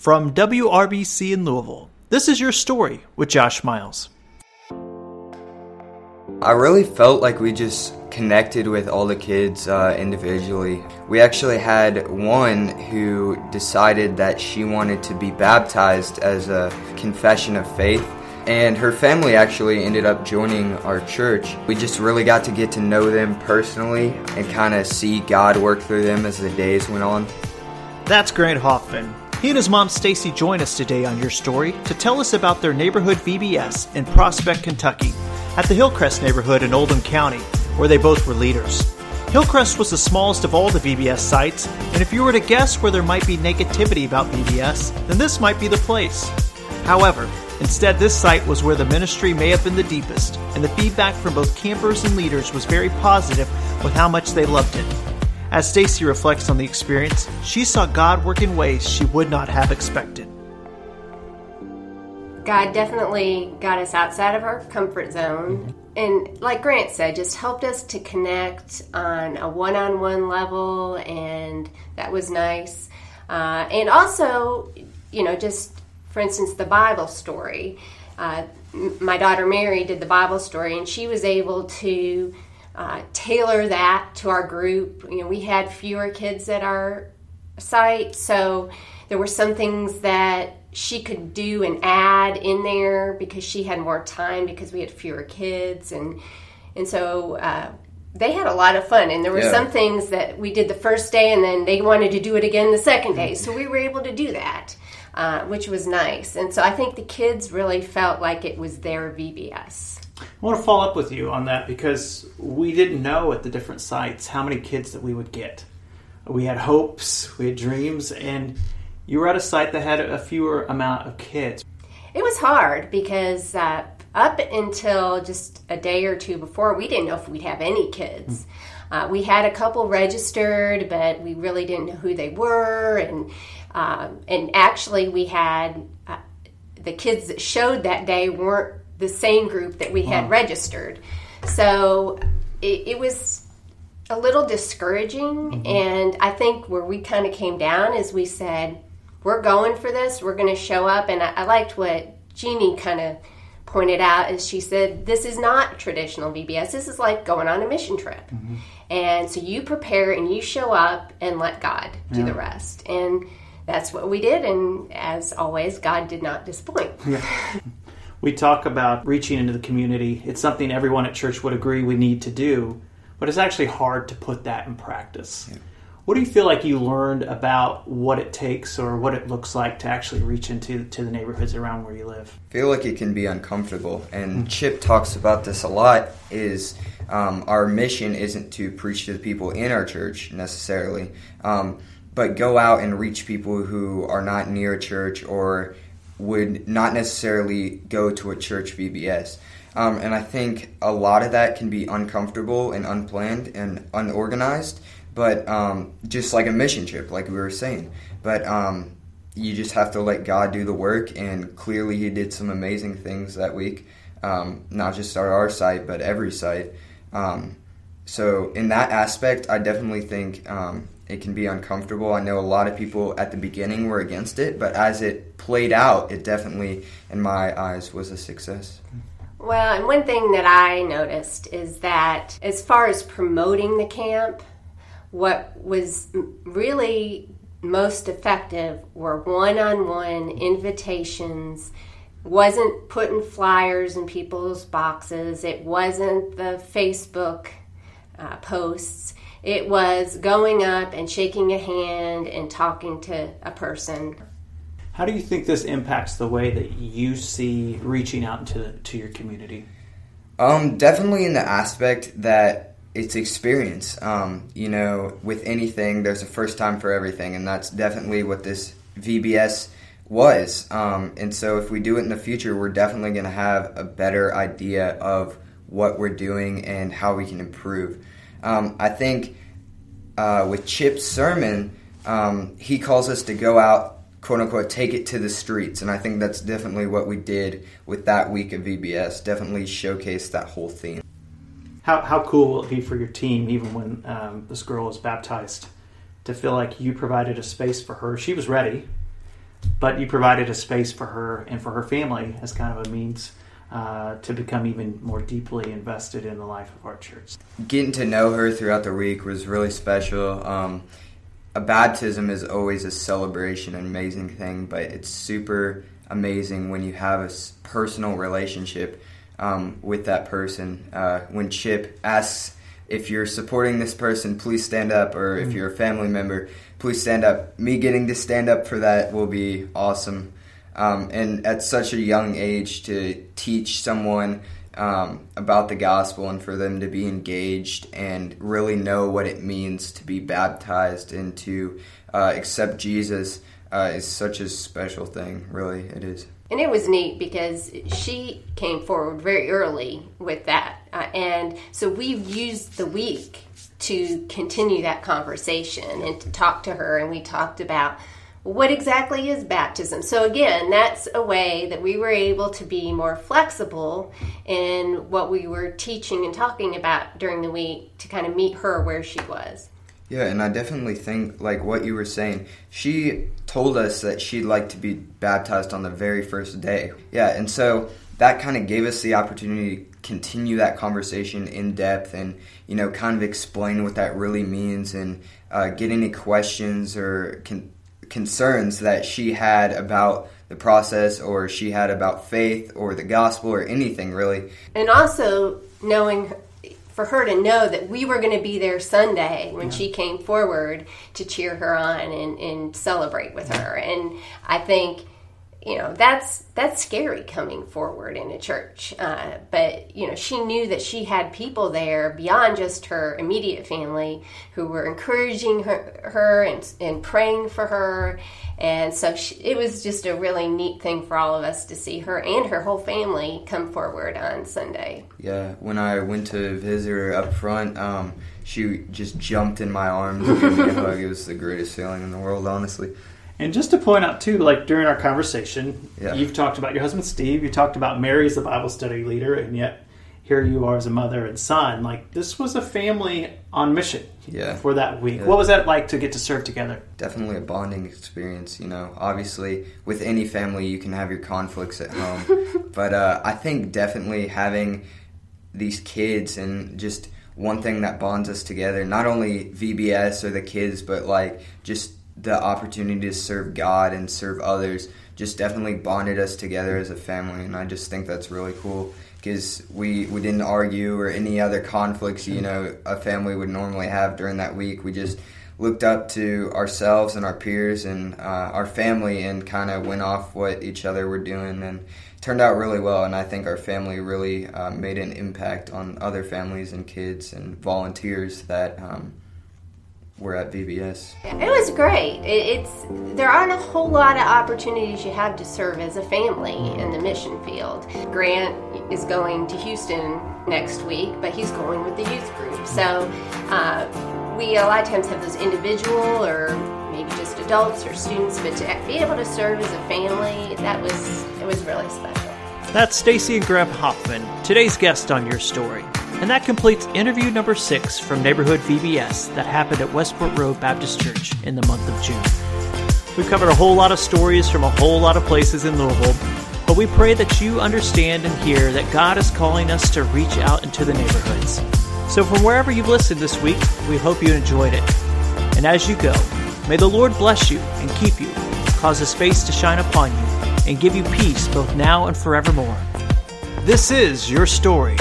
From WRBC in Louisville, this is your story with Josh Miles. I really felt like we just connected with all the kids uh, individually. We actually had one who decided that she wanted to be baptized as a confession of faith. And her family actually ended up joining our church. We just really got to get to know them personally and kind of see God work through them as the days went on. That's Grant Hoffman. He and his mom Stacy join us today on Your Story to tell us about their neighborhood VBS in Prospect, Kentucky, at the Hillcrest neighborhood in Oldham County, where they both were leaders. Hillcrest was the smallest of all the VBS sites, and if you were to guess where there might be negativity about VBS, then this might be the place. However, instead, this site was where the ministry may have been the deepest, and the feedback from both campers and leaders was very positive with how much they loved it. As Stacy reflects on the experience, she saw God work in ways she would not have expected. God definitely got us outside of our comfort zone. And like Grant said, just helped us to connect on a one on one level, and that was nice. Uh, and also, you know, just for instance, the Bible story. Uh, my daughter Mary did the Bible story, and she was able to uh, tailor that to our group. You know, we had fewer kids at our site, so there were some things that she could do and add in there because she had more time because we had fewer kids. And and so uh, they had a lot of fun. And there were yeah. some things that we did the first day and then they wanted to do it again the second day. So we were able to do that uh, which was nice. And so i think the kids really felt like it was their vbs I want to follow up with you on that because we didn't know at the different sites how many kids that we would get. We had hopes, we had dreams, and you were at a site that had a fewer amount of kids. It was hard because uh, up until just a day or two before, we didn't know if we'd have any kids. Uh, we had a couple registered, but we really didn't know who they were, and um, and actually we had uh, the kids that showed that day weren't the same group that we had wow. registered. So it, it, was a little discouraging. Mm-hmm. And I think where we kind of came down is we said, we're going for this, we're going to show up. And I, I liked what Jeannie kind of pointed out is she said, this is not traditional VBS. This is like going on a mission trip. Mm-hmm. And so you prepare and you show up and let God do yeah. the rest. And that's what we did. And as always, God did not disappoint. Yeah. we talk about reaching into the community. It's something everyone at church would agree we need to do, but it's actually hard to put that in practice. Yeah. What do you feel like you learned about what it takes or what it looks like to actually reach into to the neighborhoods around where you live? I feel like it can be uncomfortable, and. Chip talks about this a lot. Is um, our mission isn't to preach to the people in our church necessarily, um, but go out and reach people who are not near a church or would not necessarily go to a church VBS. Um, and I think a lot of that can be uncomfortable and unplanned and unorganized, but um, just like a mission trip, like we were saying. But um, you just have to let God do the work, and clearly He did some amazing things that week, um, not just at our site, but every site. Um, so, in that aspect, I definitely think um, it can be uncomfortable. I know a lot of people at the beginning were against it, but as it played out, it definitely, in my eyes, was a success. Well, and one thing that I noticed is that as far as promoting the camp, what was really most effective were one on one invitations. Wasn't putting flyers in people's boxes. It wasn't the Facebook uh, posts it was going up and shaking a hand and talking to a person. How do you think this impacts the way that you see reaching out into to your community? Um, definitely in the aspect that it's experience. Um, you know, with anything, there's a first time for everything, and that's definitely what this VBS was. Um, and so, if we do it in the future, we're definitely going to have a better idea of what we're doing and how we can improve. Um, I think uh, with Chip's sermon, um, he calls us to go out, quote unquote, take it to the streets. And I think that's definitely what we did with that week of VBS, definitely showcased that whole theme. How, how cool will it be for your team, even when um, this girl is baptized, to feel like you provided a space for her? She was ready. but you provided a space for her and for her family as kind of a means uh, to become even more deeply invested in the life of our church. Getting to know her throughout the week was really special. Um, a baptism is always a celebration, an amazing thing, but it's super amazing when you have a personal relationship um, with that person. Uh, when Chip asks if you're supporting this person, please stand up, or if mm. you're a family member, please stand up. Me getting to stand up for that will be awesome. Um, and at such a young age, to teach someone um, about the gospel and for them to be engaged and really know what it means to be baptized and to uh, accept Jesus uh, is such a special thing. Really, it is. And it was neat because she came forward very early with that. Uh, and so we've used the week to continue that conversation and to talk to her. And we talked about what exactly is baptism? So, again, that's a way that we were able to be more flexible in what we were teaching and talking about during the week to kind of meet her where she was. Yeah, and I definitely think, like what you were saying, she told us that she'd like to be baptized on the very first day. Yeah, and so that kind of gave us the opportunity to continue that conversation in depth and, you know, kind of explain what that really means and uh, get any questions or. Can, concerns that she had about the process or she had about faith or the gospel or anything really. And also knowing for her to know that we were going to be there Sunday when yeah. she came forward to cheer her on and, and celebrate with her. And I think you know that's that's scary coming forward in a church. Uh, but you know she knew that she had people there beyond just her immediate family who were encouraging her, her and, and praying for her. And so she, it was just a really neat thing for all of us to see her and her whole family come forward on sunday. Yeah when i went to visit her up front um, she just jumped in my arms and gave me a hug. It was the greatest feeling in the world honestly and just to point out too, like during our conversation, yeah. you've talked about your husband Steve. You talked about Mary as the Bible study leader, and yet here you are as a mother and son. Like this was a family on mission. Yeah. For that week, yeah. what was that like to get to serve together? Definitely a bonding experience. You know, obviously with any family you can have your conflicts at home, but uh, I think definitely having these kids and just one thing that bonds us together, not only VBS or the kids, but like just the opportunity to serve God and serve others just definitely bonded us together as a family, and I just think that's really cool because we we didn't argue or any other conflicts you know a family would normally have during that week. We just looked up to ourselves and our peers and uh, our family and kind of went off what each other were doing and turned out really well and i think our family really uh, made an impact on other families and kids and volunteers that um, we're at VBS. It was great. It, it's there aren't a whole lot of opportunities you have to serve as a family in the mission field. Grant is going to Houston next week, but he's going with the youth group. So uh, we a lot of times have those individual or maybe just adults or students, but to be able to serve as a family, that was it was really special. That's Stacy and Grant Hoffman, today's guest on your story. And that completes interview number six from Neighborhood VBS that happened at Westport Road Baptist Church in the month of June. We've covered a whole lot of stories from a whole lot of places in Louisville, but we pray that you understand and hear that God is calling us to reach out into the neighborhoods. So, from wherever you've listened this week, we hope you enjoyed it. And as you go, may the Lord bless you and keep you, cause his face to shine upon you, and give you peace both now and forevermore. This is your story